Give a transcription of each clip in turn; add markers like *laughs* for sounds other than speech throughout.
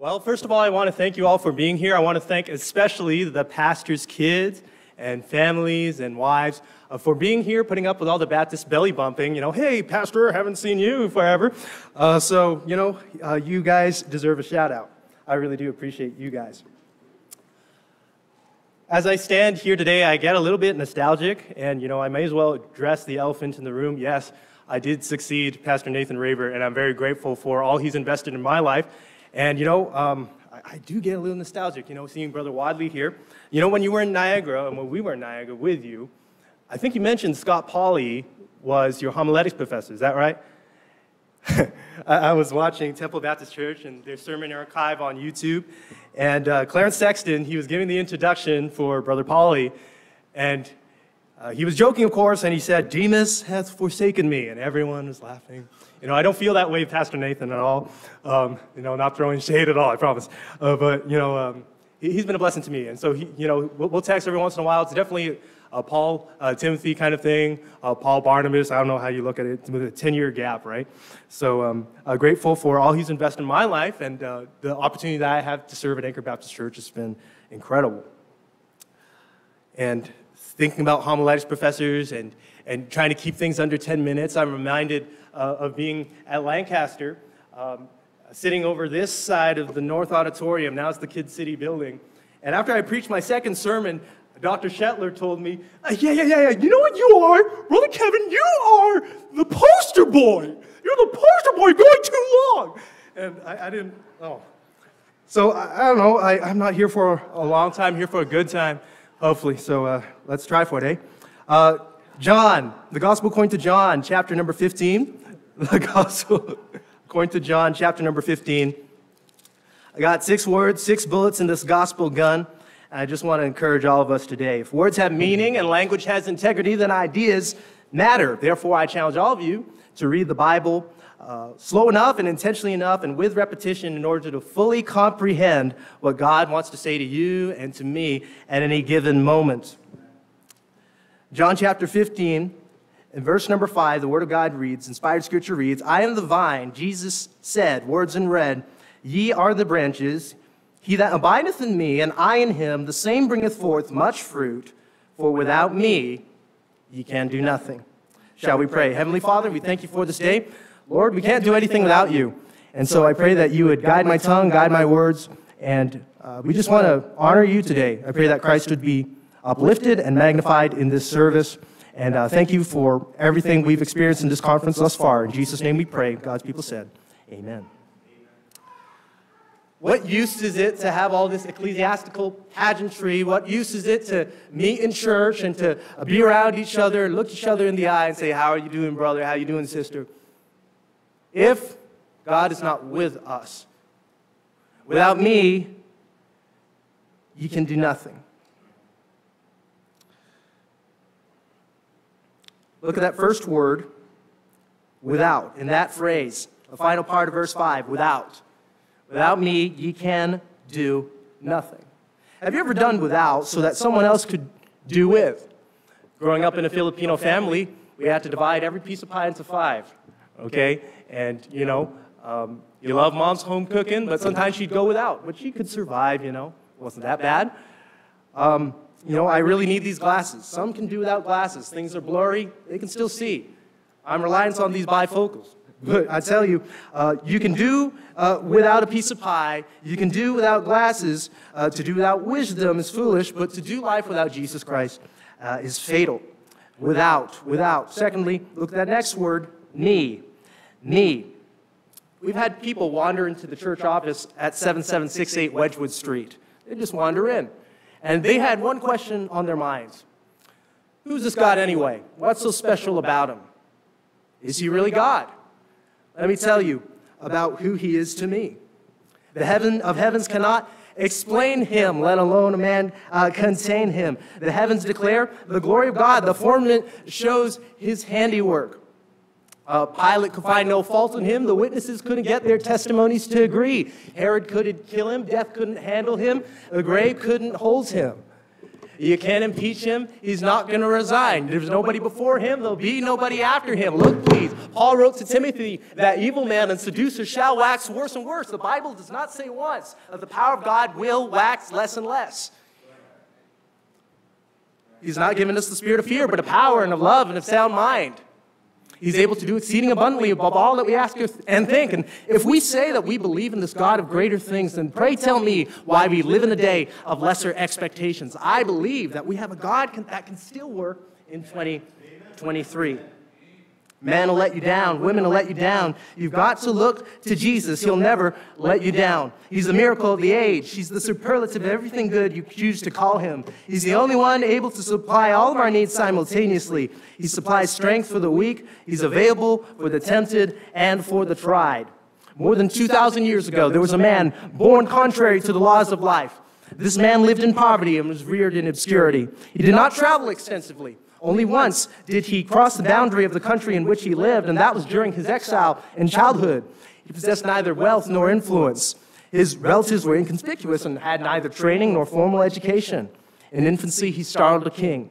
Well, first of all, I want to thank you all for being here. I want to thank especially the pastor's kids and families and wives uh, for being here, putting up with all the Baptist belly bumping. You know, hey, pastor, haven't seen you forever. Uh, so, you know, uh, you guys deserve a shout out. I really do appreciate you guys. As I stand here today, I get a little bit nostalgic, and, you know, I may as well address the elephant in the room. Yes, I did succeed Pastor Nathan Raver, and I'm very grateful for all he's invested in my life. And, you know, um, I, I, do get a little nostalgic, you know, seeing Brother Wadley here. You know, when you were in Niagara, and when we were in Niagara with you, I think you mentioned Scott Pauley was your homiletics professor. Is that right? *laughs* I was watching Temple Baptist Church and their sermon archive on YouTube, and uh, Clarence Sexton, he was giving the introduction for Brother Pauley, and uh, he was joking, of course, and he said, Demas hath forsaken me, and everyone was laughing. You know, I don't feel that way, Pastor Nathan, at all. Um, you know, not throwing shade at all, I promise. Uh, but, you know, um, he, has been a blessing to me. And so, he, you know, we'll, we'll, text every once in a while. It's definitely a Paul, uh, Timothy kind of thing, uh, Paul Barnabas. I don't know how you look at it, with a 10 year gap, right? So, um, uh, grateful for all he's invested in my life and uh, the opportunity that I have to serve at Anchor Baptist Church has been incredible. And thinking about homiletics professors and, and trying to keep things under 10 minutes, I'm reminded of being at Lancaster, um, sitting over this side of the North Auditorium. Now it's the Kid City building. And after I preached my second sermon, Dr. Shetler told me, uh, yeah, yeah, yeah, yeah, you know what you are? Brother Kevin, you are the poster boy. You're the poster boy going too long. And I, I didn't, oh. So I, I don't know, I, am not here for a long time, here for a good time, hopefully. So uh, let's try for it, eh? Uh, John, the Gospel according to John, chapter number 15. *laughs* The Gospel according to John, chapter number 15. I got six words, six bullets in this Gospel gun. And I just want to encourage all of us today. If words have meaning and language has integrity, then ideas matter. Therefore, I challenge all of you to read the Bible uh, slow enough and intentionally enough and with repetition in order to fully comprehend what God wants to say to you and to me at any given moment. John chapter 15, in verse number 5, the Word of God reads, inspired scripture reads, I am the vine, Jesus said, words in red, ye are the branches. He that abideth in me, and I in him, the same bringeth forth much fruit, for without me ye can do nothing. Shall we pray? Heavenly Father, we thank you for this day. Lord, we can't do anything without you. And so I pray that you would guide my tongue, guide my words, and uh, we just want to honor you today. I pray that Christ would be uplifted and magnified in this service. And uh, thank you for everything we've experienced in this conference thus far. In Jesus' name we pray. God's people said, Amen. What use is it to have all this ecclesiastical pageantry? What use is it to meet in church and to be around each other, look each other in the eye and say, How are you doing, brother? How are you doing, sister? If God is not with us, without me, you can do nothing. Look at that first word, without. In that phrase, the final part of verse 5, without. Without me, ye can do nothing. Have you ever done without so that someone else could do with? Growing up in a Filipino family, we had to divide every piece of pie into five, okay? And, you know, um, you love mom's home cooking, but sometimes she'd go without, but she could survive, you know. It wasn't that bad. Um, you know, I really need these glasses. Some can do without glasses. Things are blurry, they can still see. I'm reliant on these bifocals. *laughs* But I tell you, uh, you can do uh, without a piece of pie. You can do without glasses. Uh, to do without wisdom is foolish, but to do life without Jesus Christ uh, is fatal. Without, without. Secondly, look at that next word, me. Me. We've had people wander into the church office at 7768 Wedgwood Street. They just wander in. And they had one question on their minds Who's this God anyway? What's so special about him? Is he really God? Let me tell you about who he is to me. The heaven of heavens cannot explain him, let alone a man uh, contain him. The heavens declare the glory of God. The firmament shows his handiwork. Uh, Pilate could find no fault in him. The witnesses couldn't get their testimonies to agree. Herod couldn't kill him. Death couldn't handle him. The grave couldn't hold him. You can't impeach him. He's not going to resign. There's nobody before him. There'll be nobody after him. Look, please. Paul wrote to Timothy that evil man and seducer shall wax worse and worse. The Bible does not say once that the power of God will wax less and less. He's not given us the spirit of fear, but of power and of love and of sound mind. He's able to do exceeding abundantly above all that we ask and think. And if we say that we believe in this God of greater things, then pray tell me why we live in a day of lesser expectations. I believe that we have a God that can still work in 2023. Men will let you down. Women will let you down. You've got to look to Jesus. He'll never let you down. He's the miracle of the age. He's the superlative of everything good you choose to call him. He's the only one able to supply all of our needs simultaneously. He supplies strength for the weak. He's available for the tempted and for the tried. More than 2,000 years ago, there was a man born contrary to the laws of life. This man lived in poverty and was reared in obscurity. He did not travel extensively. Only once did he cross the boundary of the country in which he lived, and that was during his exile in childhood. He possessed neither wealth nor influence. His relatives were inconspicuous and had neither training nor formal education. In infancy, he startled a king.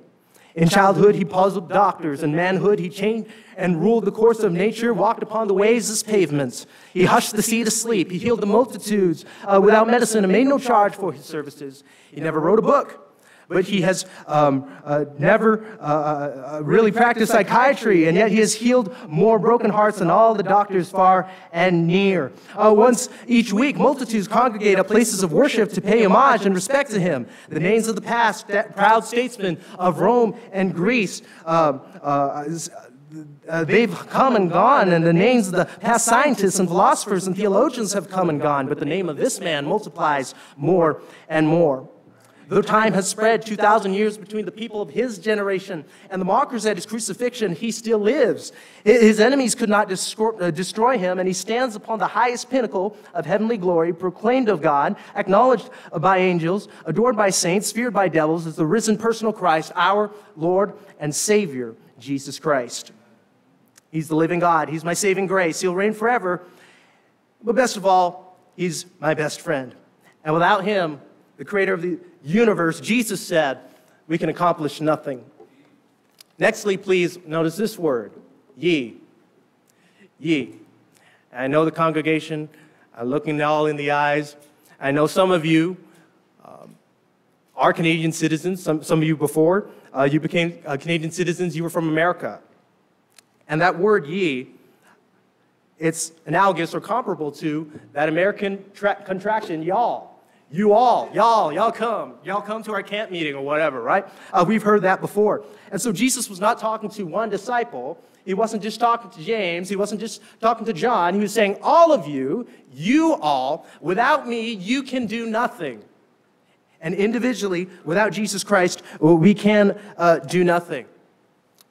In childhood, he puzzled doctors. In manhood, he changed and ruled the course of nature, walked upon the ways as pavements. He hushed the sea to sleep. He healed the multitudes uh, without medicine and made no charge for his services. He never wrote a book but he has um, uh, never uh, uh, uh, really practiced psychiatry, and yet he has healed more broken hearts than all the doctors far and near. Uh, once each week, multitudes congregate at places of worship to pay homage and respect to him. The names of the past, proud statesmen of Rome and Greece, uh, uh, they've come and gone, and the names of the past scientists and philosophers and theologians have come and gone, but the name of this man multiplies more and more. Though time has spread 2,000 years between the people of his generation and the mockers at his crucifixion, he still lives. His enemies could not uh, destroy him, and he stands upon the highest pinnacle of heavenly glory, proclaimed of God, acknowledged by angels, adored by saints, feared by devils, as the risen personal Christ, our Lord and Savior, Jesus Christ. He's the living God. He's my saving grace. He'll reign forever. But best of all, he's my best friend. And without him, the creator of the universe, Jesus said, we can accomplish nothing. Nextly, please notice this word, ye. Ye. I know the congregation, I'm looking all in the eyes. I know some of you um, are Canadian citizens, some, some of you before uh, you became uh, Canadian citizens, you were from America. And that word ye, it's analogous or comparable to that American contraction, y'all. You all, y'all, y'all come. Y'all come to our camp meeting or whatever, right? Uh, we've heard that before. And so Jesus was not talking to one disciple. He wasn't just talking to James. He wasn't just talking to John. He was saying, All of you, you all, without me, you can do nothing. And individually, without Jesus Christ, we can uh, do nothing.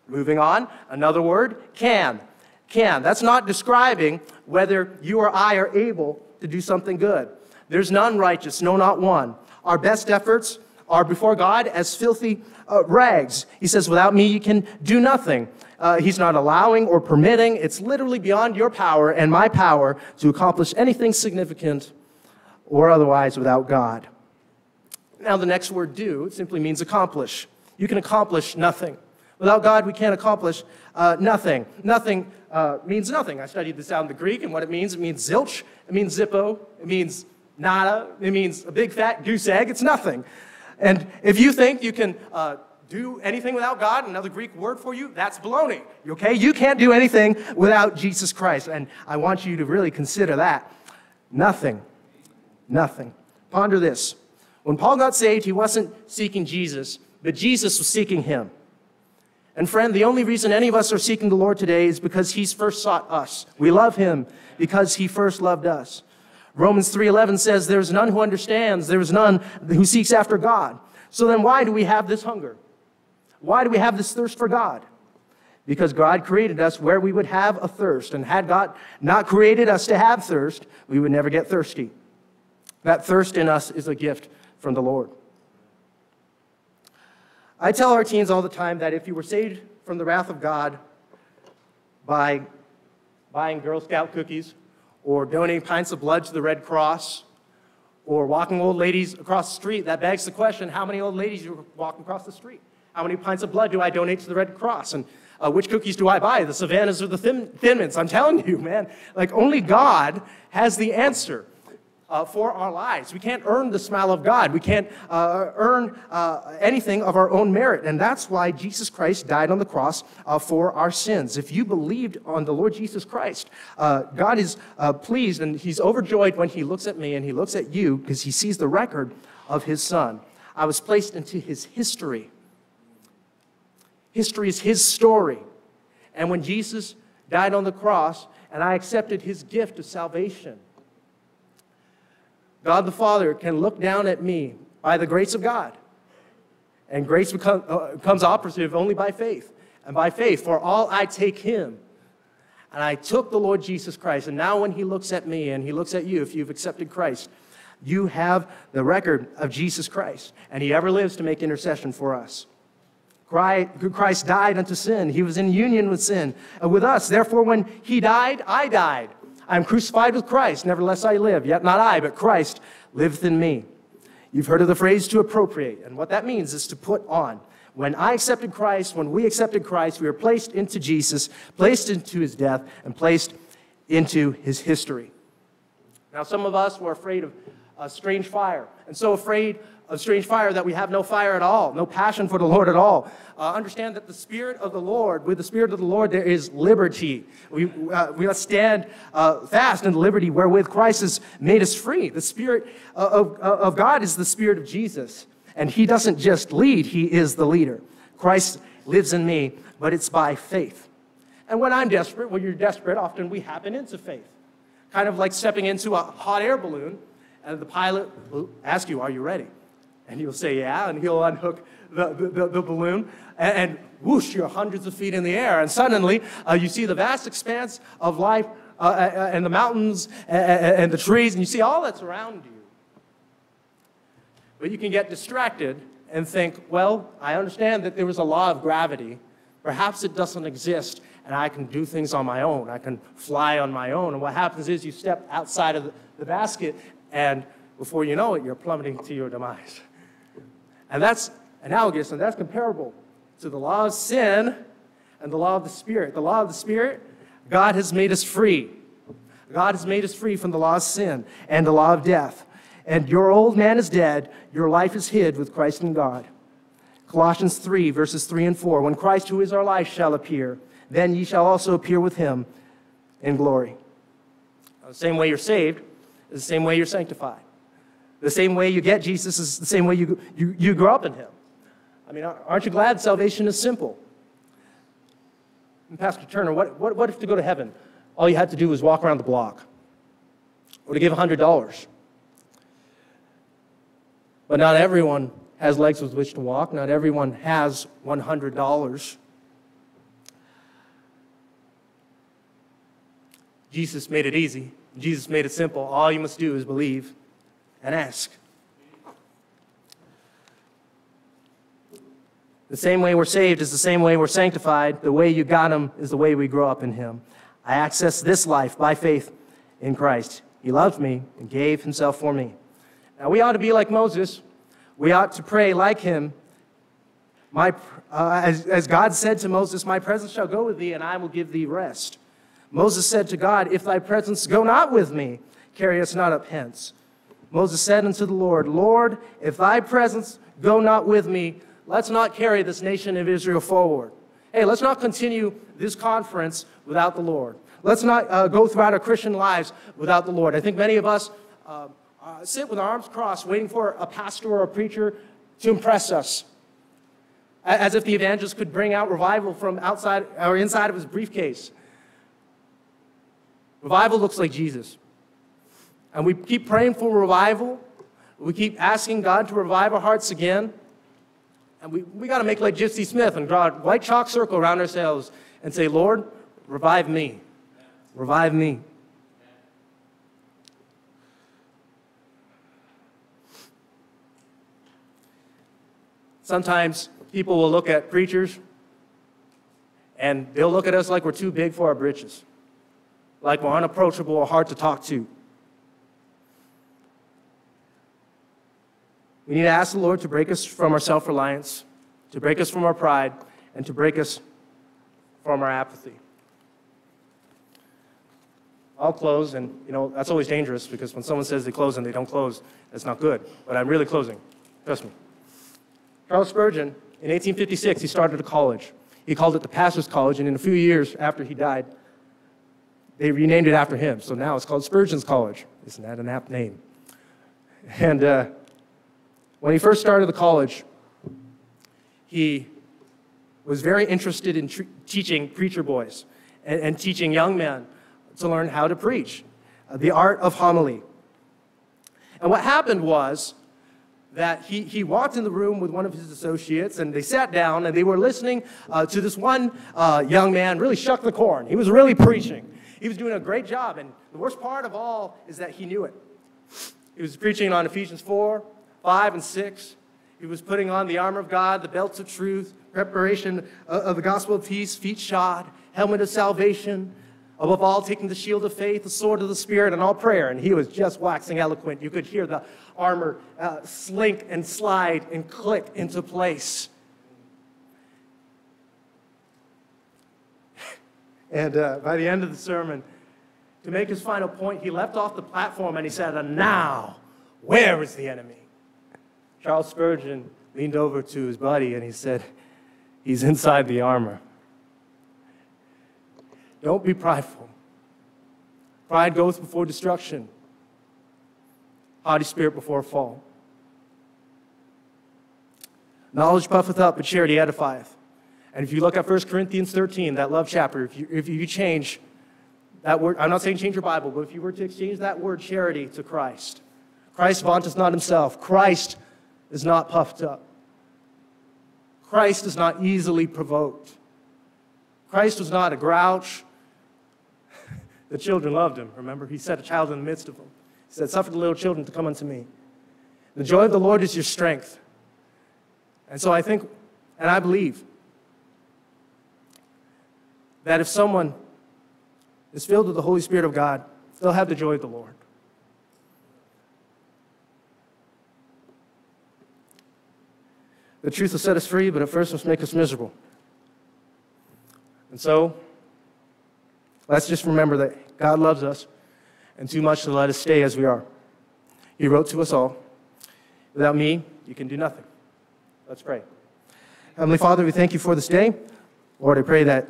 Moving on, another word, can. Can. That's not describing whether you or I are able to do something good. There's none righteous, no, not one. Our best efforts are before God as filthy uh, rags. He says, without me, you can do nothing. Uh, he's not allowing or permitting. It's literally beyond your power and my power to accomplish anything significant or otherwise without God. Now, the next word do simply means accomplish. You can accomplish nothing. Without God, we can't accomplish uh, nothing. Nothing uh, means nothing. I studied this out in the Greek, and what it means, it means zilch, it means zippo, it means nada. It means a big fat goose egg. It's nothing. And if you think you can uh, do anything without God, another Greek word for you, that's baloney. Okay? You can't do anything without Jesus Christ. And I want you to really consider that. Nothing. Nothing. Ponder this. When Paul got saved, he wasn't seeking Jesus, but Jesus was seeking him. And friend, the only reason any of us are seeking the Lord today is because he's first sought us. We love him because he first loved us. Romans 3:11 says there's none who understands, there's none who seeks after God. So then why do we have this hunger? Why do we have this thirst for God? Because God created us where we would have a thirst, and had God not created us to have thirst, we would never get thirsty. That thirst in us is a gift from the Lord. I tell our teens all the time that if you were saved from the wrath of God by buying Girl Scout cookies or donating pints of blood to the Red Cross, or walking old ladies across the street. That begs the question how many old ladies are walking across the street? How many pints of blood do I donate to the Red Cross? And uh, which cookies do I buy, the Savannahs or the Thin, Thin Mints? I'm telling you, man, like only God has the answer uh, for our lives. We can't earn the smile of God. We can't uh, earn uh, anything of our own merit. And that's why Jesus Christ died on the cross uh, for our sins. If you believed on the Lord Jesus Christ, uh, God is uh, pleased and He's overjoyed when He looks at me and He looks at you because He sees the record of His Son. I was placed into His history. History is His story. And when Jesus died on the cross and I accepted His gift of salvation, God the Father can look down at me by the grace of God. And grace become, uh, becomes operative only by faith. And by faith, for all I take Him. And I took the Lord Jesus Christ. And now, when He looks at me and He looks at you, if you've accepted Christ, you have the record of Jesus Christ. And He ever lives to make intercession for us. Christ died unto sin. He was in union with sin, uh, with us. Therefore, when He died, I died. I am crucified with Christ, nevertheless I live. Yet not I, but Christ liveth in me. You've heard of the phrase to appropriate, and what that means is to put on. When I accepted Christ, when we accepted Christ, we were placed into Jesus, placed into his death, and placed into his history. Now, some of us were afraid of a strange fire, and so afraid of strange fire that we have no fire at all, no passion for the Lord at all. Uh, understand that the Spirit of the Lord, with the Spirit of the Lord, there is liberty. We, uh, we must stand uh, fast in the liberty wherewith Christ has made us free. The Spirit of, of God is the Spirit of Jesus. And He doesn't just lead, He is the leader. Christ lives in me, but it's by faith. And when I'm desperate, when you're desperate, often we happen into faith. Kind of like stepping into a hot air balloon, and the pilot will ask you, Are you ready? And you'll say, yeah, and he'll unhook the, the, the balloon, and, and, whoosh, you're hundreds of feet in the air. And suddenly, uh, you see the vast expanse of life uh, uh, uh and the mountains and, and the trees, and you see all that's around you. But you can get distracted and think, well, I understand that there was a law of gravity. Perhaps it doesn't exist, and I can do things on my own. I can fly on my own. And what happens is you step outside of the basket, and before you know it, you're plummeting to your demise. And that's analogous and that's comparable to the law of sin and the law of the Spirit. The law of the Spirit, God has made us free. God has made us free from the law of sin and the law of death. And your old man is dead, your life is hid with Christ in God. Colossians 3, verses 3 and 4. When Christ, who is our life, shall appear, then ye shall also appear with him in glory. The same way you're saved is the same way you're sanctified. The same way you get Jesus is the same way you, you, you grow up in Him. I mean, aren't you glad salvation is simple? And Pastor Turner, what, what, what if to go to heaven, all you had to do was walk around the block or to give $100? But not everyone has legs with which to walk. Not everyone has $100. Jesus made it easy. Jesus made it simple. All you must do is believe and ask. The same way we're saved is the same way we're sanctified. The way you got him is the way we grow up in him. I access this life by faith in Christ. He loved me and gave himself for me. Now, we ought to be like Moses. We ought to pray like him. My, uh, as, as God said to Moses, My presence shall go with thee, and I will give thee rest. Moses said to God, If thy presence go not with me, carry us not up hence. Moses said unto the Lord, Lord, if thy presence go not with me, let's not carry this nation of Israel forward. Hey, let's not continue this conference without the Lord. Let's not uh, go throughout our Christian lives without the Lord. I think many of us uh, uh, sit with our arms crossed, waiting for a pastor or a preacher to impress us. As if the evangelist could bring out revival from outside or inside of his briefcase. Revival looks like Jesus. And we keep praying for revival. We keep asking God to revive our hearts again. And we, we got to make like Gypsy Smith and draw a white chalk circle around ourselves and say, Lord, revive me. Revive me. Sometimes people will look at preachers and they'll look at us like we're too big for our britches, like we're unapproachable or hard to talk to. We need to ask the Lord to break us from our self reliance, to break us from our pride, and to break us from our apathy. I'll close, and you know, that's always dangerous because when someone says they close and they don't close, that's not good. But I'm really closing. Trust me. Charles Spurgeon, in 1856, he started a college. He called it the Pastor's College, and in a few years after he died, they renamed it after him. So now it's called Spurgeon's College. Isn't that an apt name? And uh, when he first started the college, he was very interested in teaching preacher boys and, and, teaching young men to learn how to preach, uh, the art of homily. And what happened was that he, he walked in the room with one of his associates and they sat down and they were listening uh, to this one uh, young man really shuck the corn. He was really preaching. He was doing a great job. And the worst part of all is that he knew it. He was preaching on Ephesians 4, 5, and 6. He was putting on the armor of God, the belts of truth, preparation of the gospel of peace, feet shod, helmet of salvation, above all, taking the shield of faith, the sword of the Spirit, and all prayer. And he was just waxing eloquent. You could hear the armor uh, slink and slide and click into place. *laughs* And uh, by the end of the sermon, to make his final point, he left off the platform and he said, And now, where is the enemy? Charles Spurgeon leaned over to his buddy and he said, He's inside the armor. Don't be prideful. Pride goes before destruction, haughty spirit before a fall. Knowledge puffeth up, but charity edifieth. And if you look at 1 Corinthians 13, that love chapter, if you, if you change that word, I'm not saying change your Bible, but if you were to exchange that word charity to Christ, Christ vaunteth not himself. Christ is not puffed up. Christ is not easily provoked. Christ was not a grouch. *laughs* the children loved him, remember? He set a child in the midst of them. He said, Suffer the little children to come unto me. The joy of the Lord is your strength. And so I think, and I believe, that if someone is filled with the Holy Spirit of God, they'll have the joy of the Lord. The truth will set us free, but at first must make us miserable. And so, let's just remember that God loves us and too much to let us stay as we are. He wrote to us all. Without me, you can do nothing. Let's pray. Heavenly Father, we thank you for this day. Lord, I pray that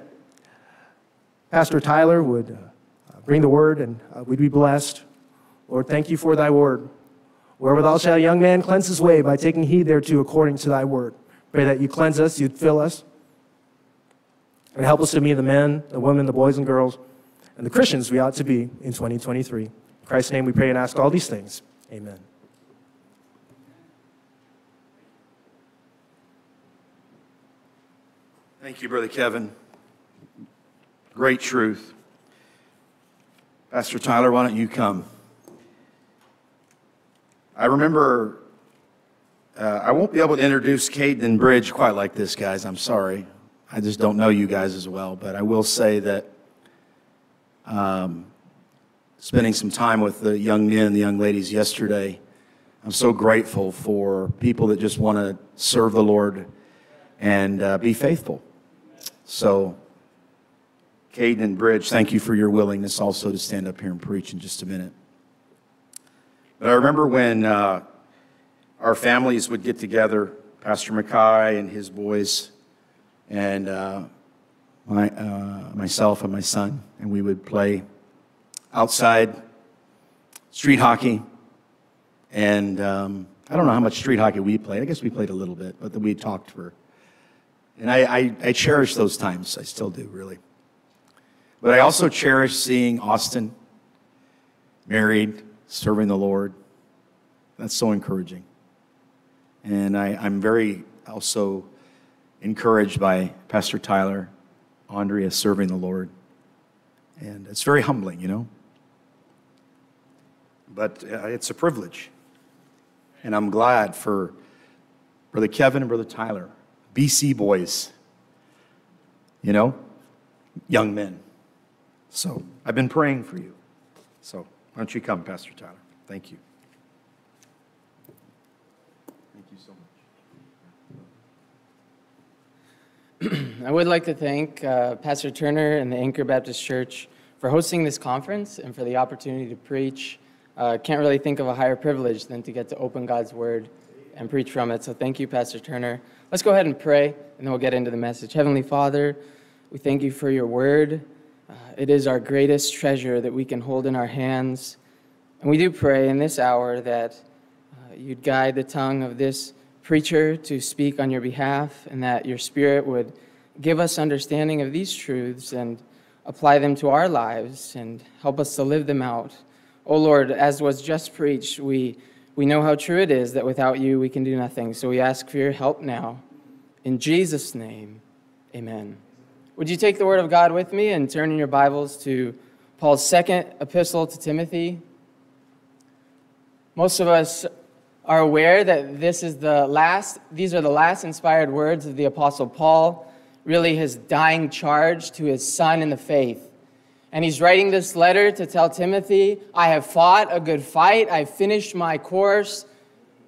Pastor Tyler would uh, bring the word and uh, we'd be blessed. Lord, thank you for thy word. Wherewithal shall a young man cleanse his way by taking heed thereto according to thy word. Pray that you cleanse us, you'd fill us, and help us to be the men, the women, the boys and girls, and the Christians we ought to be in 2023. In Christ's name we pray and ask all these things. Amen. Thank you, Brother Kevin. Great truth. Pastor Tyler, why don't you come? I remember, uh, I won't be able to introduce Caden Bridge quite like this, guys. I'm sorry. I just don't know you guys as well. But I will say that um, spending some time with the young men and the young ladies yesterday, I'm so grateful for people that just want to serve the Lord and uh, be faithful. So, Caden and Bridge, thank you for your willingness also to stand up here and preach in just a minute. But I remember when uh, our families would get together, Pastor Mackay and his boys, and uh, my, uh, myself and my son, and we would play outside street hockey. And um, I don't know how much street hockey we played. I guess we played a little bit, but then we talked for. And I, I, I cherish those times. I still do, really. But I also cherish seeing Austin married, serving the Lord. That's so encouraging. And I, am very also encouraged by Pastor Tyler, Andrea serving the Lord. And it's very humbling, you know. But uh, it's a privilege. And I'm glad for Brother Kevin and Brother Tyler, BC boys, you know, young men. So I've been praying for you. So why don't you come, Pastor Tyler? Thank you. Thank you so much. *clears throat* I would like to thank uh, Pastor Turner and the Anchor Baptist Church for hosting this conference and for the opportunity to preach. Uh, can't really think of a higher privilege than to get to open God's Word and preach from it. So thank you, Pastor Turner. Let's go ahead and pray, and then we'll get into the message. Heavenly Father, we thank you for your Word. Uh, it is our greatest treasure that we can hold in our hands. And we do pray in this hour that uh, you'd guide the tongue of this preacher to speak on your behalf, and that your Spirit would give us understanding of these truths and apply them to our lives and help us to live them out. Oh Lord, as was just preached, we, we know how true it is that without you we can do nothing. So we ask for your help now. In Jesus' name, amen. Would you take the word of God with me and turn in your Bibles to Paul's second epistle to Timothy? Most of us are aware that this is the last, these are the last inspired words of the Apostle Paul, really his dying charge to his son in the faith. And he's writing this letter to tell Timothy, I have fought a good fight, I've finished my course.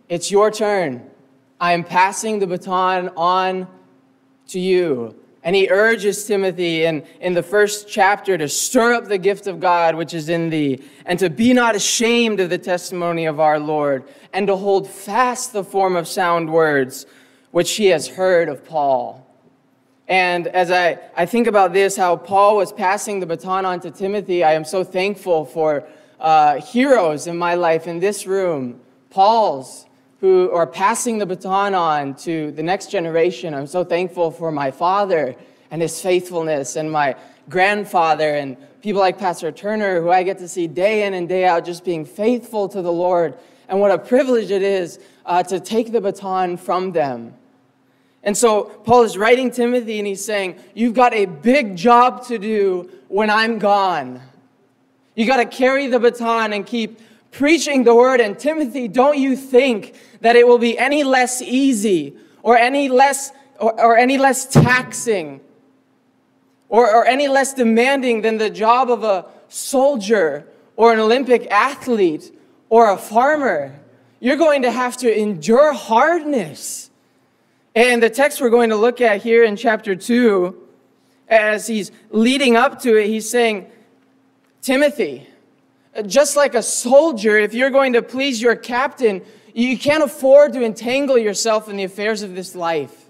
It's your turn. I am passing the baton on to you. And he urges Timothy in, in the first chapter to stir up the gift of God which is in thee, and to be not ashamed of the testimony of our Lord, and to hold fast the form of sound words which he has heard of Paul. And as I, I think about this, how Paul was passing the baton on to Timothy, I am so thankful for uh, heroes in my life in this room, Paul's who are passing the baton on to the next generation. I'm so thankful for my father and his faithfulness, and my grandfather, and people like Pastor Turner, who I get to see day in and day out just being faithful to the Lord. And what a privilege it is uh, to take the baton from them. And so Paul is writing Timothy and he's saying, You've got a big job to do when I'm gone. You got to carry the baton and keep preaching the word. And Timothy, don't you think that it will be any less easy or any less or, or any less taxing or, or any less demanding than the job of a soldier or an Olympic athlete or a farmer. You're going to have to endure hardness. And the text we're going to look at here in chapter 2, as he's leading up to it, he's saying, Timothy, just like a soldier, if you're going to please your captain, you can't afford to entangle yourself in the affairs of this life.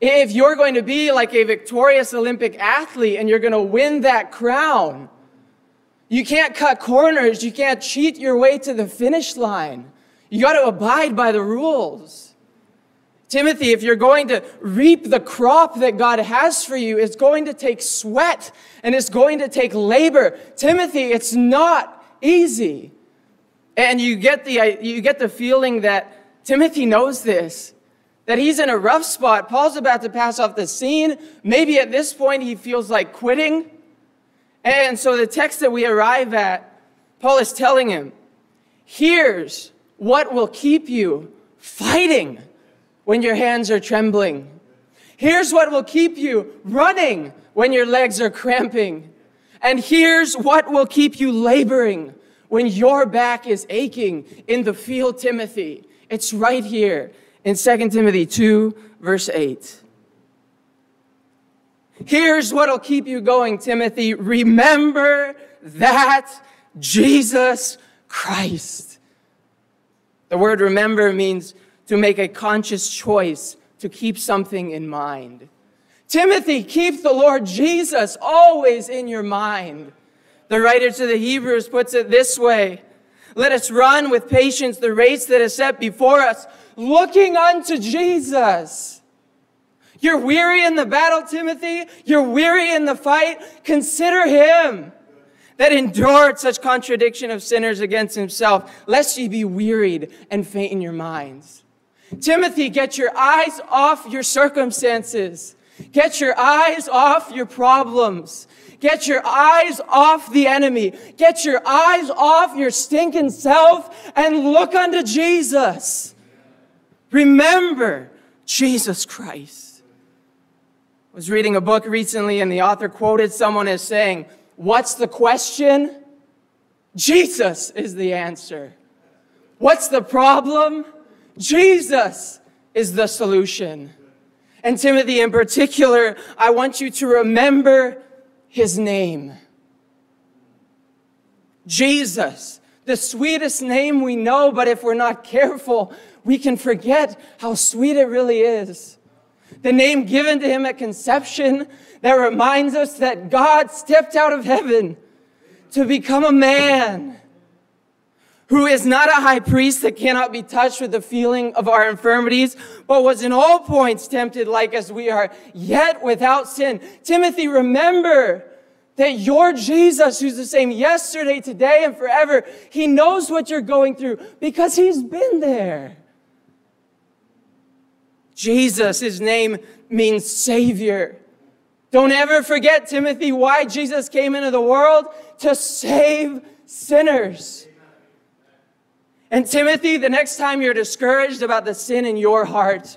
If you're going to be like a victorious Olympic athlete and you're going to win that crown, you can't cut corners. You can't cheat your way to the finish line. You got to abide by the rules. Timothy, if you're going to reap the crop that God has for you, it's going to take sweat and it's going to take labor. Timothy, it's not easy. And you get the, you get the feeling that Timothy knows this, that he's in a rough spot. Paul's about to pass off the scene. Maybe at this point he feels like quitting. And so the text that we arrive at, Paul is telling him, here's what will keep you fighting when your hands are trembling. Here's what will keep you running when your legs are cramping. And here's what will keep you laboring when your back is aching in the field, Timothy. It's right here in 2 Timothy 2, verse 8. Here's what'll keep you going, Timothy. Remember that Jesus Christ. The word remember means to make a conscious choice to keep something in mind. Timothy, keep the Lord Jesus always in your mind. The writer to the Hebrews puts it this way Let us run with patience the race that is set before us, looking unto Jesus. You're weary in the battle, Timothy. You're weary in the fight. Consider him that endured such contradiction of sinners against himself, lest ye be wearied and faint in your minds. Timothy, get your eyes off your circumstances. Get your eyes off your problems. Get your eyes off the enemy. Get your eyes off your stinking self and look unto Jesus. Remember Jesus Christ. I was reading a book recently and the author quoted someone as saying, What's the question? Jesus is the answer. What's the problem? Jesus is the solution. And Timothy, in particular, I want you to remember his name. Jesus, the sweetest name we know, but if we're not careful, we can forget how sweet it really is. The name given to him at conception that reminds us that God stepped out of heaven to become a man who is not a high priest that cannot be touched with the feeling of our infirmities, but was in all points tempted like as we are, yet without sin. Timothy, remember that your Jesus, who's the same yesterday, today, and forever, he knows what you're going through because he's been there. Jesus, his name means Savior. Don't ever forget, Timothy, why Jesus came into the world to save sinners. And Timothy, the next time you're discouraged about the sin in your heart,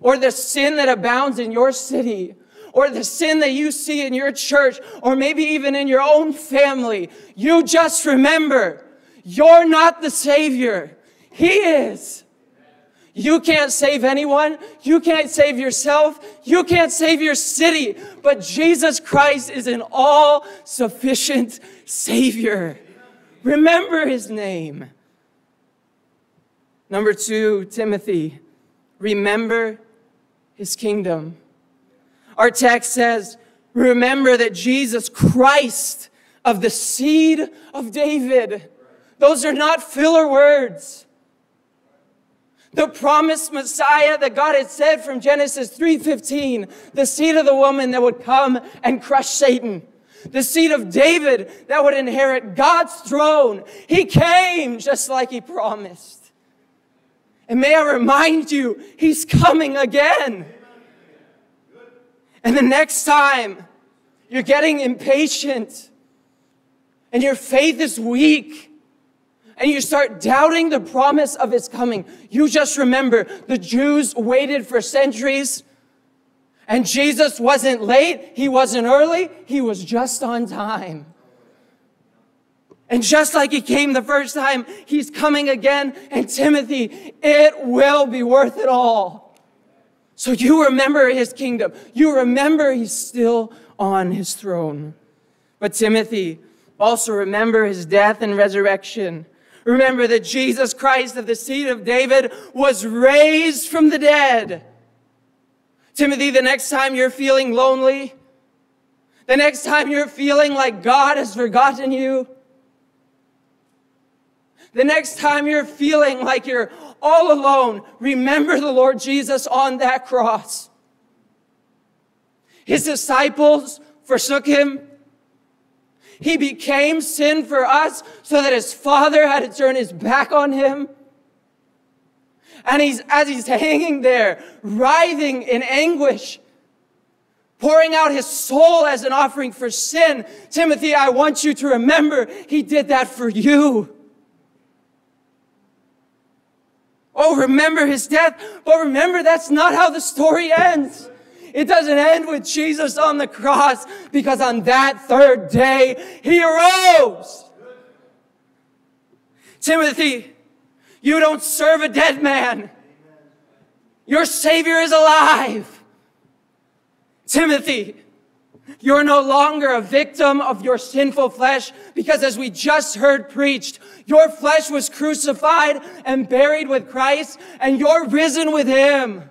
or the sin that abounds in your city, or the sin that you see in your church, or maybe even in your own family, you just remember you're not the Savior. He is. You can't save anyone. You can't save yourself. You can't save your city. But Jesus Christ is an all sufficient Savior. Remember His name. Number two, Timothy, remember His kingdom. Our text says, remember that Jesus Christ of the seed of David. Those are not filler words. The promised Messiah that God had said from Genesis 3:15, the seed of the woman that would come and crush Satan. The seed of David that would inherit God's throne. He came just like he promised. And may I remind you, he's coming again. And the next time you're getting impatient and your faith is weak and you start doubting the promise of his coming, you just remember the Jews waited for centuries and Jesus wasn't late, he wasn't early, he was just on time. And just like he came the first time, he's coming again. And Timothy, it will be worth it all. So you remember his kingdom. You remember he's still on his throne. But Timothy, also remember his death and resurrection. Remember that Jesus Christ of the seed of David was raised from the dead. Timothy, the next time you're feeling lonely, the next time you're feeling like God has forgotten you, the next time you're feeling like you're all alone, remember the Lord Jesus on that cross. His disciples forsook him. He became sin for us so that his father had to turn his back on him. And he's, as he's *laughs* hanging there, writhing in anguish, pouring out his soul as an offering for sin, Timothy, I want you to remember he did that for you. Oh, remember his death. But remember, that's not how the story ends. It doesn't end with Jesus on the cross because on that third day, he arose. Timothy, you don't serve a dead man. Your Savior is alive. Timothy, you're no longer a victim of your sinful flesh because as we just heard preached, your flesh was crucified and buried with Christ and you're risen with him.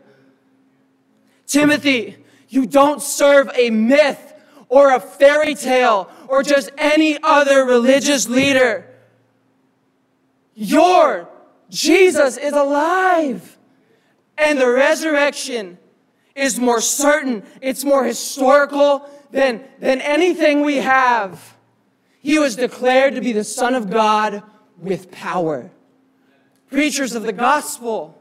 Timothy, you don't serve a myth or a fairy tale or just any other religious leader. Your Jesus is alive and the resurrection is more certain. It's more historical than, than anything we have. He was declared to be the Son of God with power. Preachers of the gospel.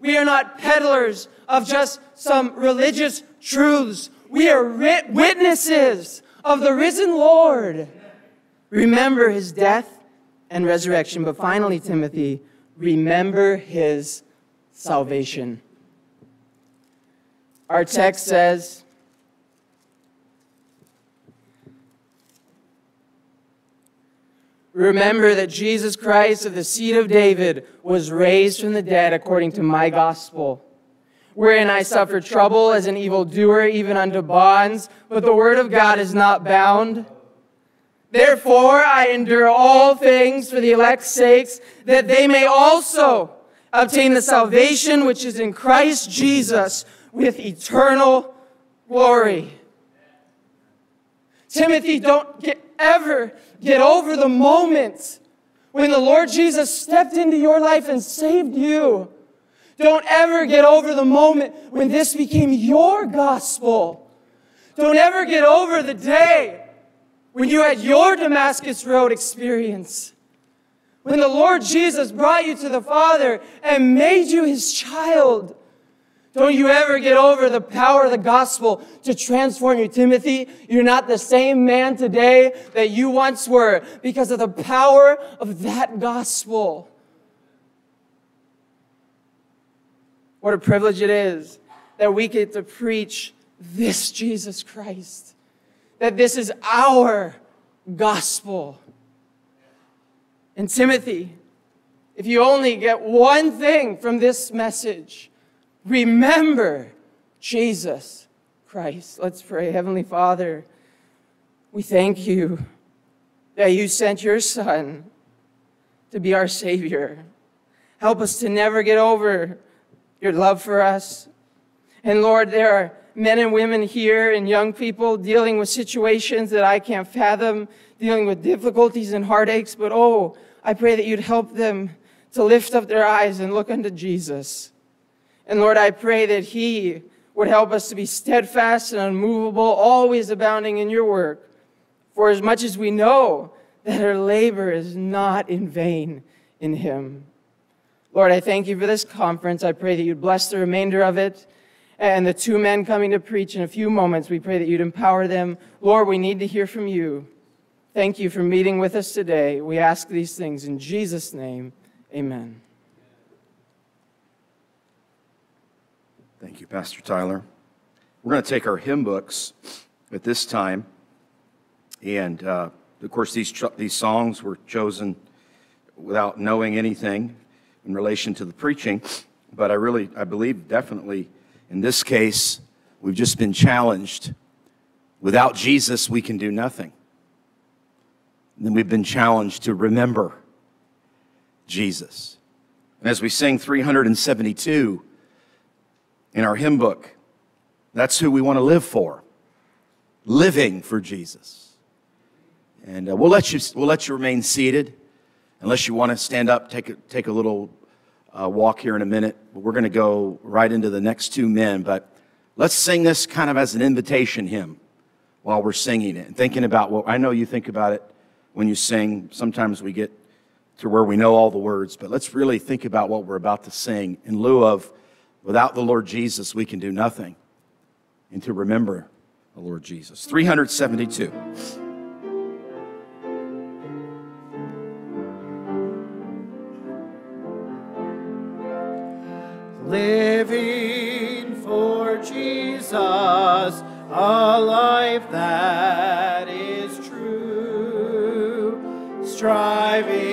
We are not peddlers of just some religious truths. We are witnesses of the risen Lord. Remember his death and resurrection. But finally, Timothy, remember his salvation. Our text says, Remember that Jesus Christ of the seed of David was raised from the dead according to my gospel, wherein I suffered trouble as an evildoer, even unto bonds, but the word of God is not bound. Therefore, I endure all things for the elect's sakes, that they may also obtain the salvation which is in Christ Jesus with eternal glory. Timothy, don't get, ever get over the moment when the Lord Jesus stepped into your life and saved you. Don't ever get over the moment when this became your gospel. Don't ever get over the day when you had your Damascus Road experience. When the Lord Jesus brought you to the Father and made you his child. Don't you ever get over the power of the gospel to transform you, Timothy. You're not the same man today that you once were because of the power of that gospel. What a privilege it is that we get to preach this Jesus Christ, that this is our gospel. And Timothy, if you only get one thing from this message, Remember Jesus Christ. Let's pray. Heavenly Father, we thank you that you sent your Son to be our Savior. Help us to never get over your love for us. And Lord, there are men and women here and young people dealing with situations that I can't fathom, dealing with difficulties and heartaches, but oh, I pray that you'd help them to lift up their eyes and look unto Jesus. And Lord, I pray that He would help us to be steadfast and unmovable, always abounding in your work. For as much as we know that our labor is not in vain in Him. Lord, I thank you for this conference. I pray that you'd bless the remainder of it. And the two men coming to preach in a few moments, we pray that you'd empower them. Lord, we need to hear from you. Thank you for meeting with us today. We ask these things in Jesus' name. Amen. Thank you, Pastor Tyler. We're going to take our hymn books at this time. And uh, of course, these, these songs were chosen without knowing anything in relation to the preaching. But I really, I believe definitely in this case, we've just been challenged. Without Jesus, we can do nothing. And then we've been challenged to remember Jesus. And as we sing 372, in our hymn book. That's who we want to live for, living for Jesus. And uh, we'll, let you, we'll let you remain seated unless you want to stand up, take a, take a little uh, walk here in a minute. But We're going to go right into the next two men, but let's sing this kind of as an invitation hymn while we're singing it and thinking about what I know you think about it when you sing. Sometimes we get to where we know all the words, but let's really think about what we're about to sing in lieu of Without the Lord Jesus, we can do nothing. And to remember the Lord Jesus. 372. Living for Jesus, a life that is true, striving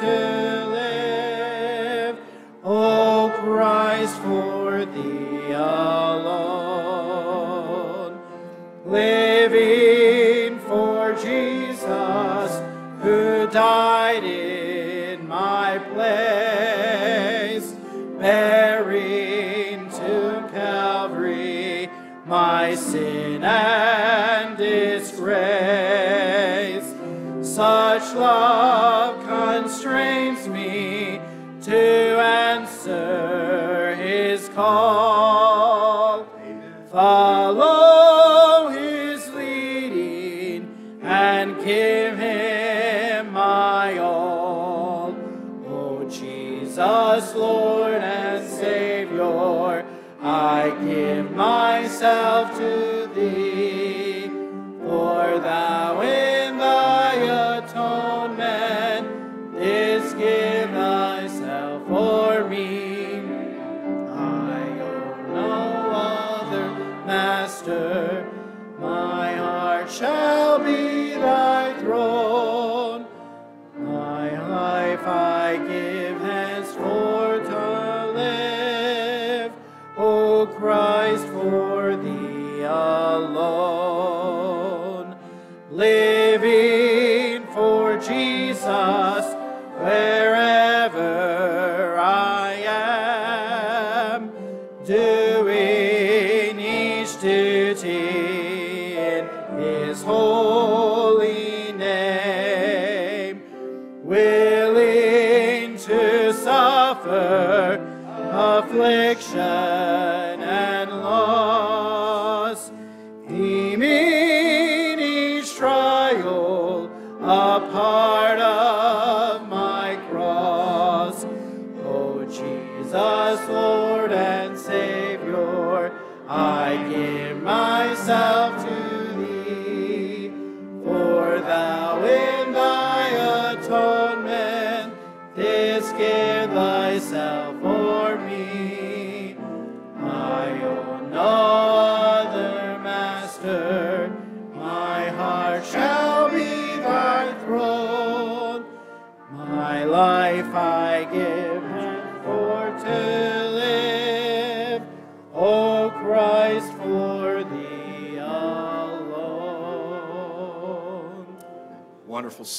to live. O Christ, for thee alone. Living suffer affliction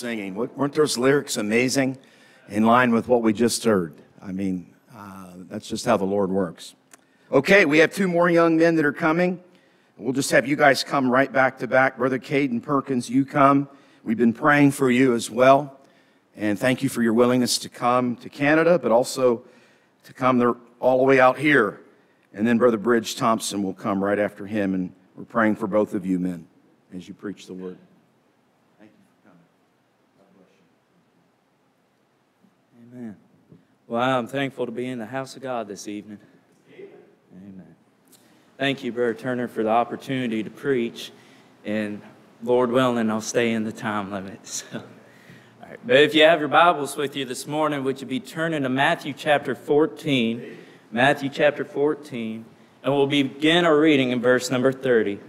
singing. Weren't those lyrics amazing? In line with what we just heard. I mean, uh, that's just how the Lord works. Okay, we have two more young men that are coming. We'll just have you guys come right back to back. Brother Caden Perkins, you come. We've been praying for you as well. And thank you for your willingness to come to Canada, but also to come all the way out here. And then Brother Bridge Thompson will come right after him. And we're praying for both of you men as you preach the word. Amen. Well, I'm thankful to be in the house of God this evening. Amen. Thank you, Brother Turner, for the opportunity to preach. And Lord willing, I'll stay in the time limit. *laughs* So. But if you have your Bibles with you this morning, would you be turning to Matthew chapter 14? Matthew chapter 14. And we'll begin our reading in verse number 30.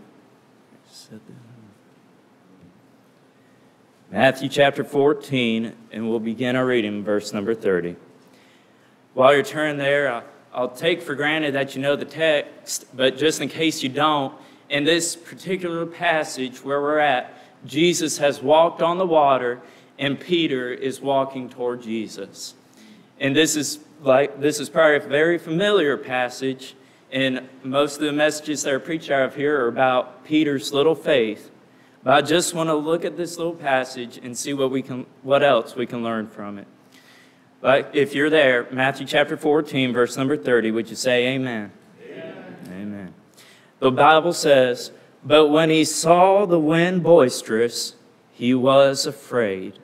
Matthew chapter 14, and we'll begin our reading verse number 30. While you're turning there, I'll, take for granted that you know the text, but just in case you don't, in this particular passage where we're at, Jesus has walked on the water, and Peter is walking toward Jesus. And this is like this is probably a very familiar passage, and most of the messages that are preached out of here are about Peter's little faith. But I just want to look at this little passage and see what we can, what else we can learn from it. But if you're there, Matthew chapter 14, verse number 30, would you say amen? Amen. Amen. The Bible says, But when he saw the wind boisterous, he was afraid.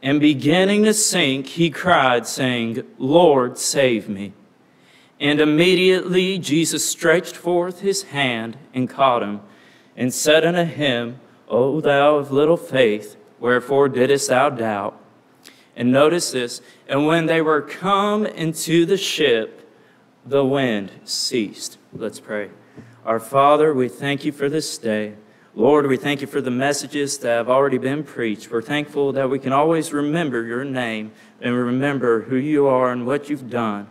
And beginning to sink, he cried, saying, Lord, save me. And immediately Jesus stretched forth his hand and caught him, and said unto him, O thou of little faith, wherefore didst thou doubt? And notice this, and when they were come into the ship, the wind ceased. Let's pray. Our Father, we thank you for this day. Lord, we thank you for the messages that have already been preached. We're thankful that we can always remember your name and remember who you are and what you've done.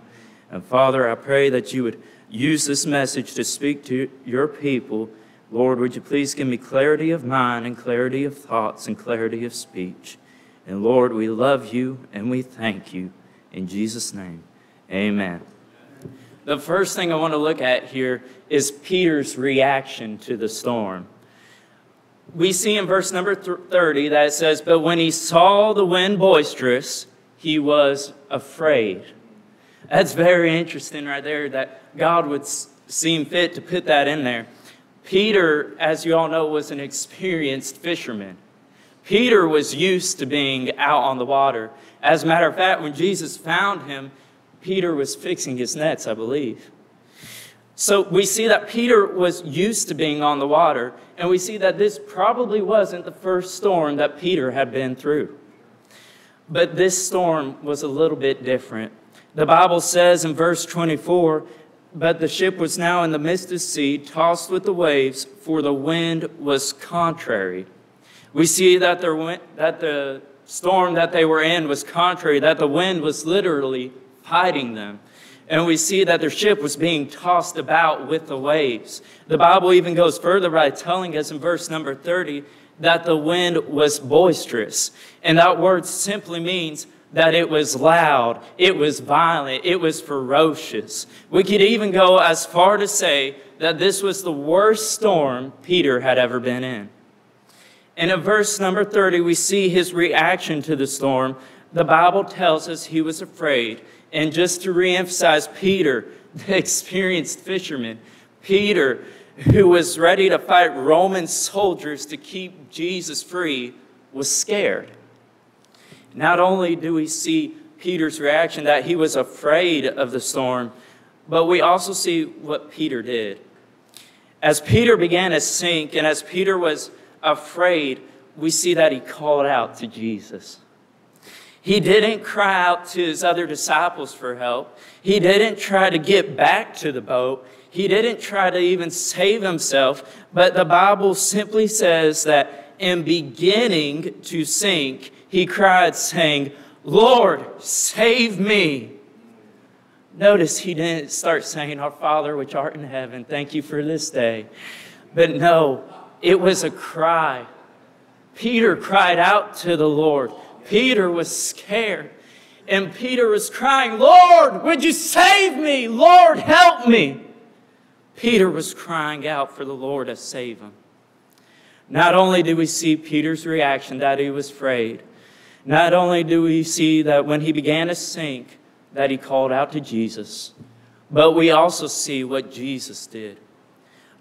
And Father, I pray that you would use this message to speak to your people. Lord, would you please give me clarity of mind and clarity of thoughts and clarity of speech. And Lord, we love you and we thank you. In Jesus' name, amen. the first thing I want to look at here is Peter's reaction to the storm. We see in verse number 30 that it says, But when he saw the wind boisterous, he was afraid. That's very interesting right there that God would seem fit to put that in there. Peter, as you all know, was an experienced fisherman. Peter was used to being out on the water. As a matter of fact, when Jesus found him, Peter was fixing his nets, I believe. So we see that Peter was used to being on the water, and we see that this probably wasn't the first storm that Peter had been through. But this storm was a little bit different. The Bible says in verse 24, but the ship was now in the midst of sea, tossed with the waves, for the wind was contrary. We see that that the storm that they were in was contrary, that the wind was literally fighting them. And we see that their ship was being tossed about with the waves. The Bible even goes further by telling us in verse number 30 that the wind was boisterous. And that word simply means that it was loud, it was violent, it was ferocious. We could even go as far to say that this was the worst storm Peter had ever been in. And in verse number 30, we see his reaction to the storm. The Bible tells us he was afraid. And just to reemphasize Peter, *laughs* the experienced fisherman, Peter, who was ready to fight Roman soldiers to keep Jesus free, was scared. Not only do we see Peter's reaction that he was afraid of the storm, but we also see what Peter did. As Peter began to sink and as Peter was afraid, we see that he called out to Jesus. He didn't cry out to his other disciples for help. He didn't try to get back to the boat. He didn't try to even save himself. But the Bible simply says that in beginning to sink, he cried, saying, Lord, save me. Notice he didn't start saying, Our Father which art in heaven, thank you for this day. But no, it was a cry. Peter cried out to the Lord. Peter was scared. And Peter was crying, Lord, would you save me? Lord, help me. Peter was crying out for the Lord to save him. Not only do we see Peter's reaction that he was afraid, not only do we see that when he began to sink, that he called out to Jesus, but we also see what Jesus did.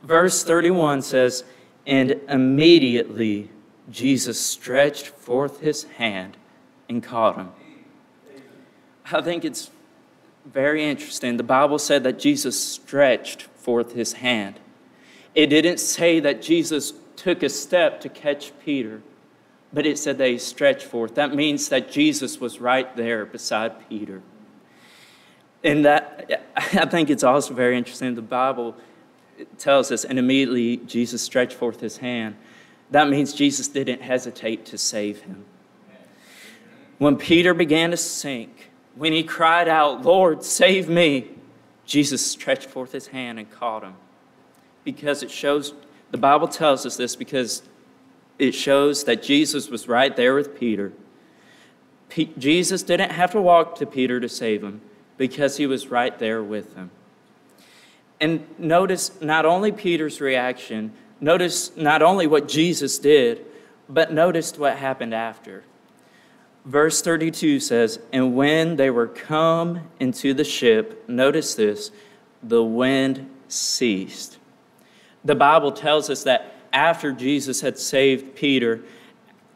Verse 31 says, And immediately Jesus stretched forth his hand and caught him. I think it's very interesting. The Bible said that Jesus stretched forth his hand. It didn't say that Jesus took a step to catch Peter but it said they stretched forth. That means that Jesus was right there beside Peter. And that, I think it's also very interesting. The Bible tells us, and immediately Jesus stretched forth his hand. That means Jesus didn't hesitate to save him. When Peter began to sink, when he cried out, Lord, save me, Jesus stretched forth his hand and caught him. Because it shows, the Bible tells us this because it shows that Jesus was right there with Peter. P- Jesus didn't have to walk to Peter to save him because he was right there with him. And notice not only Peter's reaction, notice not only what Jesus did, but notice what happened after. Verse 32 says, And when they were come into the ship, notice this, the wind ceased. The Bible tells us that after Jesus had saved Peter,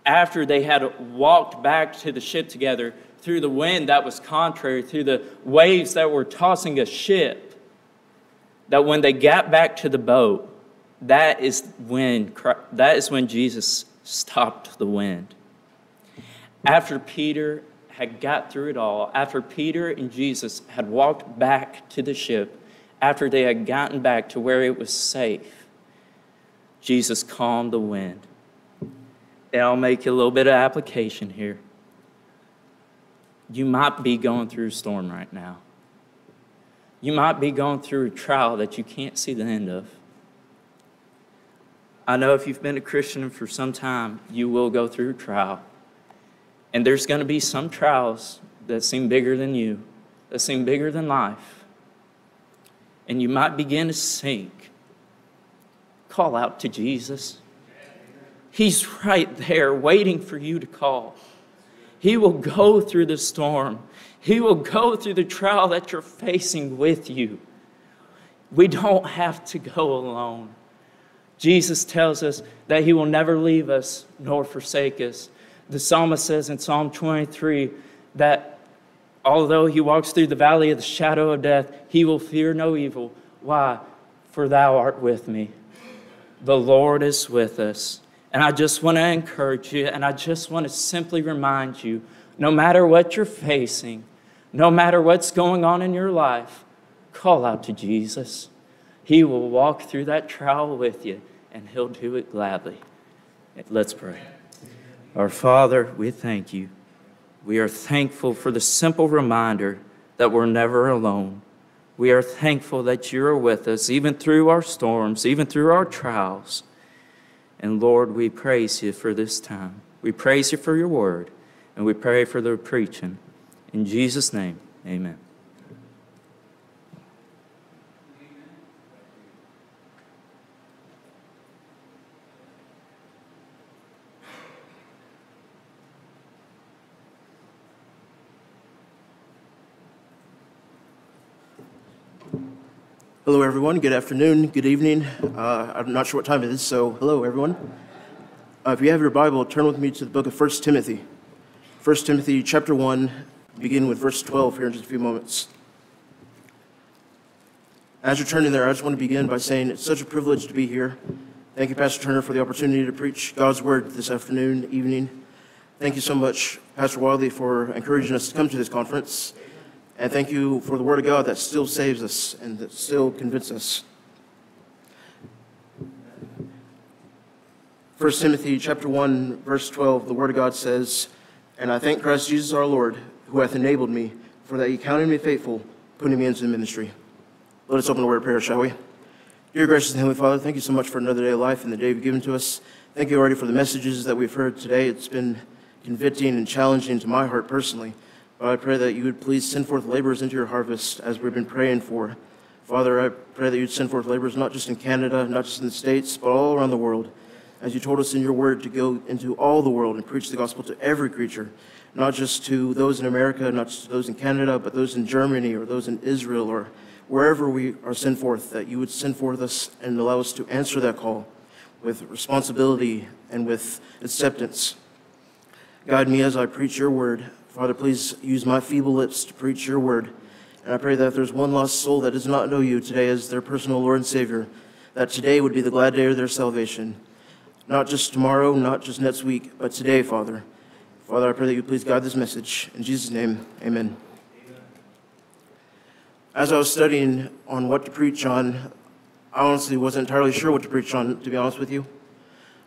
after they had walked back to the ship together through the wind that was contrary, through the waves that were tossing a ship, that when they got back to the boat, that is when, that is when Jesus stopped the wind. After Peter had got through it all, after Peter and Jesus had walked back to the ship, after they had gotten back to where it was safe, Jesus calmed the wind. And I'll make a little bit of application here. You might be going through a storm right now. You might be going through a trial that you can't see the end of. I know if you've been a Christian for some time, you will go through a trial. And there's going to be some trials that seem bigger than you, that seem bigger than life. and you might begin to sink, call out to Jesus. He's right there waiting for you to call. He will go through the storm. He will go through the trial that you're facing with you. We don't have to go alone. Jesus tells us that He will never leave us nor forsake us. The psalmist says in Psalm 23 that although He walks through the valley of the shadow of death, He will fear no evil. Why? For Thou art with me. The Lord is with us. And I just want to encourage you, and I just want to simply remind you no matter what you're facing, no matter what's going on in your life, call out to Jesus. He will walk through that trial with you, and He'll do it gladly. Let's pray. Our Father, we thank you. We are thankful for the simple reminder that we're never alone. We are thankful that you are with us, even through our storms, even through our trials. And Lord, we praise you for this time. We praise you for your word, and we pray for the preaching. In Jesus' name, amen. Hello, everyone. Good afternoon. Good evening. Uh, I'm not sure what time it is, so hello, everyone. Uh, if you have your Bible, turn with me to the book of 1 Timothy. 1 Timothy chapter 1, begin with verse 12 here in just a few moments. As you're turning there, I just want to begin by saying it's such a privilege to be here. Thank you, Pastor Turner, for the opportunity to preach God's word this afternoon, evening. Thank you so much, Pastor Wiley, for encouraging us to come to this conference. And thank you for the Word of God that still saves us and that still convinces us. 1 Timothy chapter 1, verse 12, the Word of God says, And I thank Christ Jesus our Lord, who hath enabled me, for that he counted me faithful, putting me into the ministry. Let us open the word of prayer, shall we? Dear gracious Heavenly Father, thank you so much for another day of life and the day you've given to us. Thank you already for the messages that we've heard today. It's been convicting and challenging to my heart personally. But I pray that you would please send forth laborers into your harvest as we've been praying for. Father, I pray that you'd send forth laborers not just in Canada, not just in the States, but all around the world. As you told us in your word to go into all the world and preach the gospel to every creature, not just to those in America, not just those in Canada, but those in Germany or those in Israel or wherever we are sent forth, that you would send forth us and allow us to answer that call with responsibility and with acceptance. Guide me as I preach your word. Father, please use my feeble lips to preach your word. And I pray that if there's one lost soul that does not know you today as their personal Lord and Savior, that today would be the glad day of their salvation. Not just tomorrow, not just next week, but today, Father. Father, I pray that you please guide this message. In Jesus' name, amen. As I was studying on what to preach on, I honestly wasn't entirely sure what to preach on, to be honest with you.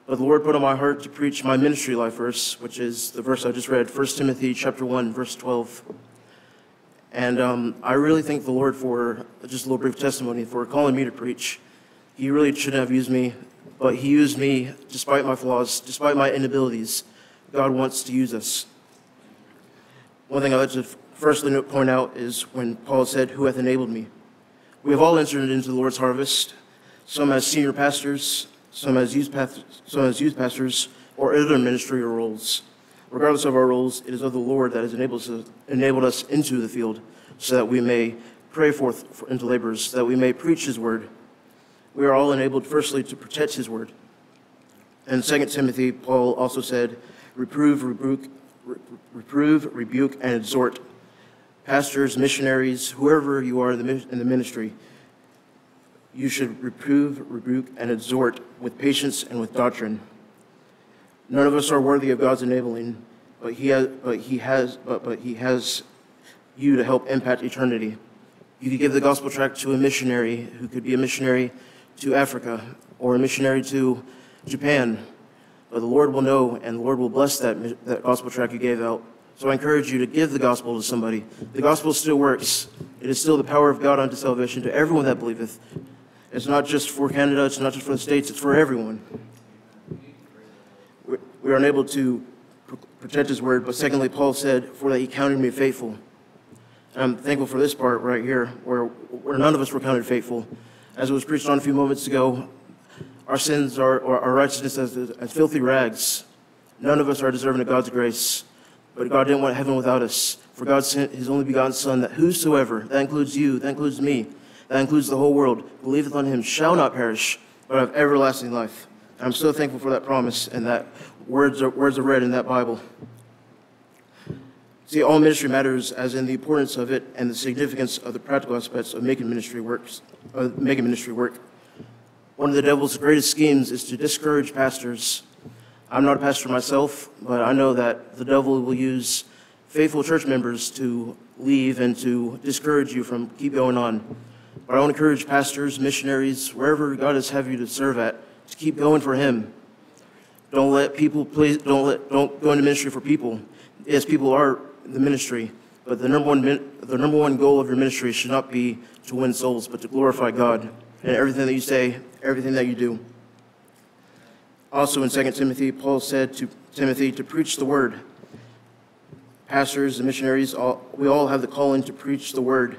But the Lord put on my heart to preach my ministry life verse, which is the verse I just read, 1 Timothy chapter 1, verse 12. And um, I really thank the Lord for just a little brief testimony for calling me to preach. He really shouldn't have used me, but He used me despite my flaws, despite my inabilities. God wants to use us. One thing I'd like to firstly point out is when Paul said, Who hath enabled me? We have all entered into the Lord's harvest, some as senior pastors, some as youth, pastors, some as youth pastors, or other ministry roles. Regardless of our roles, it is of the Lord that has enabled us, enabled us into the field so that we may pray forth into laborers, so that we may preach his word. We are all enabled, firstly, to protect his word. In 2 Timothy, Paul also said, reprove, rebuke, reprove, rebuke, and exhort. Pastors, missionaries, whoever you are in the ministry, you should reprove, rebuke, and exhort with patience and with doctrine. None of us are worthy of God's enabling, but he has, but he has, but, but he has you to help impact eternity. You could give the gospel tract to a missionary who could be a missionary to Africa or a missionary to Japan, but the Lord will know and the Lord will bless that, that gospel tract you gave out. So I encourage you to give the gospel to somebody. The gospel still works. It is still the power of God unto salvation to everyone that believeth. It's not just for Canada, it's not just for the States, it's for everyone. We are unable to protect his word, but secondly, Paul said, For that he counted me faithful. I'm thankful for this part right here, where, where none of us were counted faithful. As it was preached on a few moments ago, our sins are, or our righteousness as, as filthy rags. None of us are deserving of God's grace, but God didn't want heaven without us. For God sent his only begotten Son, that whosoever, that includes you, that includes me, that includes the whole world, believeth on him, shall not perish, but have everlasting life. And I'm so thankful for that promise and that words are, words are read in that Bible. See, all ministry matters as in the importance of it and the significance of the practical aspects of making ministry works, of making ministry work. One of the devil's greatest schemes is to discourage pastors. I'm not a pastor myself, but I know that the devil will use faithful church members to leave and to discourage you from keep going on. But I want to encourage pastors, missionaries, wherever God has have you to serve at, to keep going for Him. Don't let people please. Don't let. Don't go into ministry for people. Yes, people are the ministry, but the number one the number one goal of your ministry should not be to win souls, but to glorify God in everything that you say, everything that you do. Also in 2 Timothy, Paul said to Timothy to preach the word. Pastors and missionaries, all, we all have the calling to preach the word,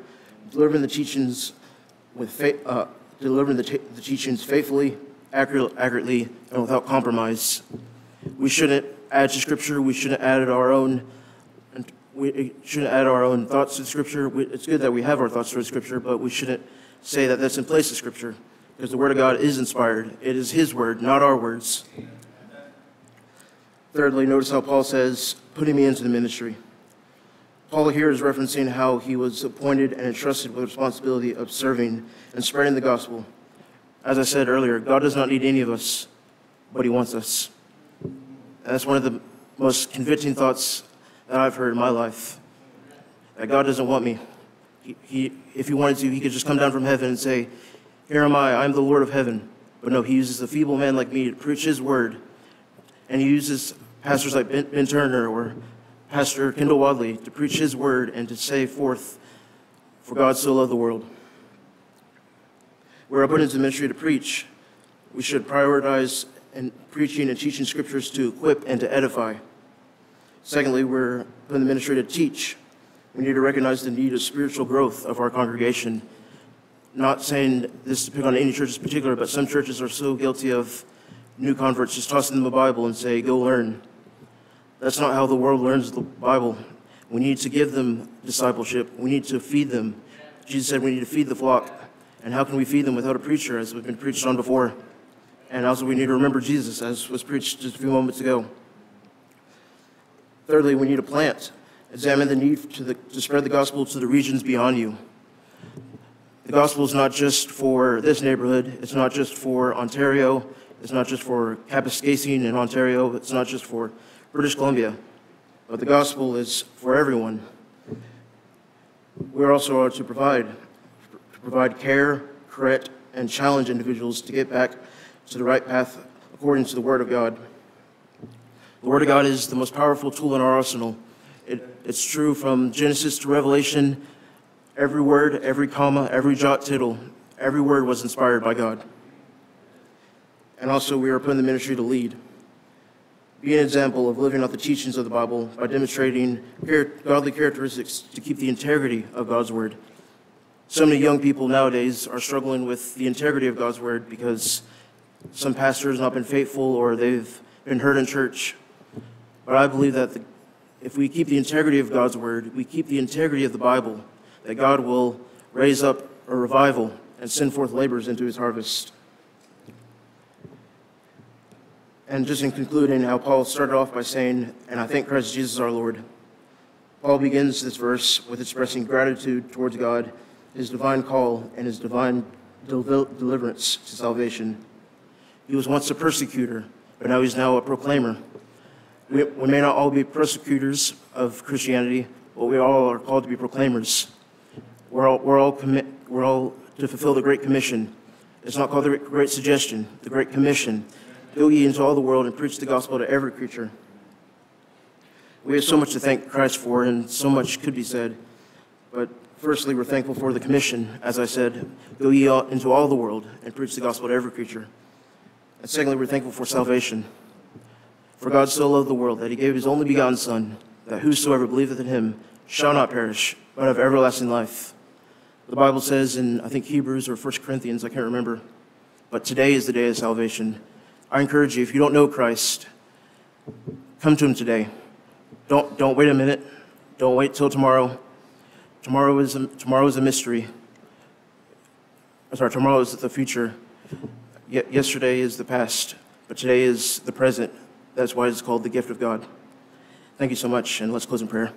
delivering the teachings with faith, uh, delivering the, t- the teachings faithfully, accurate, accurately, and without compromise. We shouldn't add to Scripture. We shouldn't add our own. We shouldn't add our own thoughts to Scripture. We, it's good that we have our thoughts to Scripture, but we shouldn't say that that's in place of Scripture, because the Word of God is inspired. It is His word, not our words. Thirdly, notice how Paul says, "Putting me into the ministry." Paul here is referencing how he was appointed and entrusted with the responsibility of serving and spreading the gospel. As I said earlier, God does not need any of us, but He wants us. And that's one of the most convicting thoughts that I've heard in my life. That God doesn't want me. He, he, if He wanted to, He could just come down from heaven and say, Here am I, I'm the Lord of heaven. But no, He uses a feeble man like me to preach His word. And He uses pastors like Ben, ben Turner or Pastor Kendall Wadley to preach His word and to say forth, For God so loved the world. We're put into ministry to preach. We should prioritize in preaching and teaching scriptures to equip and to edify. Secondly, we're put in the ministry to teach. We need to recognize the need of spiritual growth of our congregation. Not saying this to pick on any church in particular, but some churches are so guilty of new converts just tossing them a Bible and say, go learn. That's not how the world learns the Bible. We need to give them discipleship. We need to feed them. Jesus said we need to feed the flock. And how can we feed them without a preacher, as we've been preached on before? And also, we need to remember Jesus, as was preached just a few moments ago. Thirdly, we need to plant. Examine the need to, the, to spread the gospel to the regions beyond you. The gospel is not just for this neighborhood, it's not just for Ontario, it's not just for Kapuskasing in Ontario, it's not just for British Columbia, but the gospel is for everyone. We're also to provide to provide care, correct, and challenge individuals to get back to the right path according to the Word of God. The Word of God is the most powerful tool in our arsenal. It, it's true from Genesis to Revelation. Every word, every comma, every jot tittle, every word was inspired by God. And also, we are put in the ministry to lead. Be an example of living out the teachings of the Bible by demonstrating godly characteristics to keep the integrity of God's Word so many young people nowadays are struggling with the integrity of God's word because some pastors have not been faithful or they've been hurt in church. But I believe that the, if we keep the integrity of God's word, we keep the integrity of the Bible, that God will raise up a revival and send forth laborers into his harvest. And just in concluding, how Paul started off by saying, And I thank Christ Jesus our Lord. Paul begins this verse with expressing gratitude towards God his divine call and his divine del- deliverance to salvation. He was once a persecutor, but now he's now a proclaimer. We, we may not all be persecutors of Christianity, but we all are called to be proclaimers. We're all, we're all, we're all to fulfill the Great Commission. It's not called the Great Suggestion, the Great Commission. Go ye into all the world and preach the gospel to every creature. We have so much to thank Christ for, and so much could be said, but Firstly, we're thankful for the commission, as I said, go ye into all the world and preach the gospel to every creature. And secondly, we're thankful for salvation. For God so loved the world that he gave his only begotten Son, that whosoever believeth in him shall not perish, but have everlasting life. The Bible says in, I think, Hebrews or 1 Corinthians, I can't remember, but today is the day of salvation. I encourage you, if you don't know Christ, come to him today. Don't, don't wait a minute. Don't wait till tomorrow. Tomorrow is a, tomorrow is a mystery. I'm sorry, tomorrow is the future. Ye- yesterday is the past, but today is the present. That's why it's called the gift of God. Thank you so much, and let's close in prayer.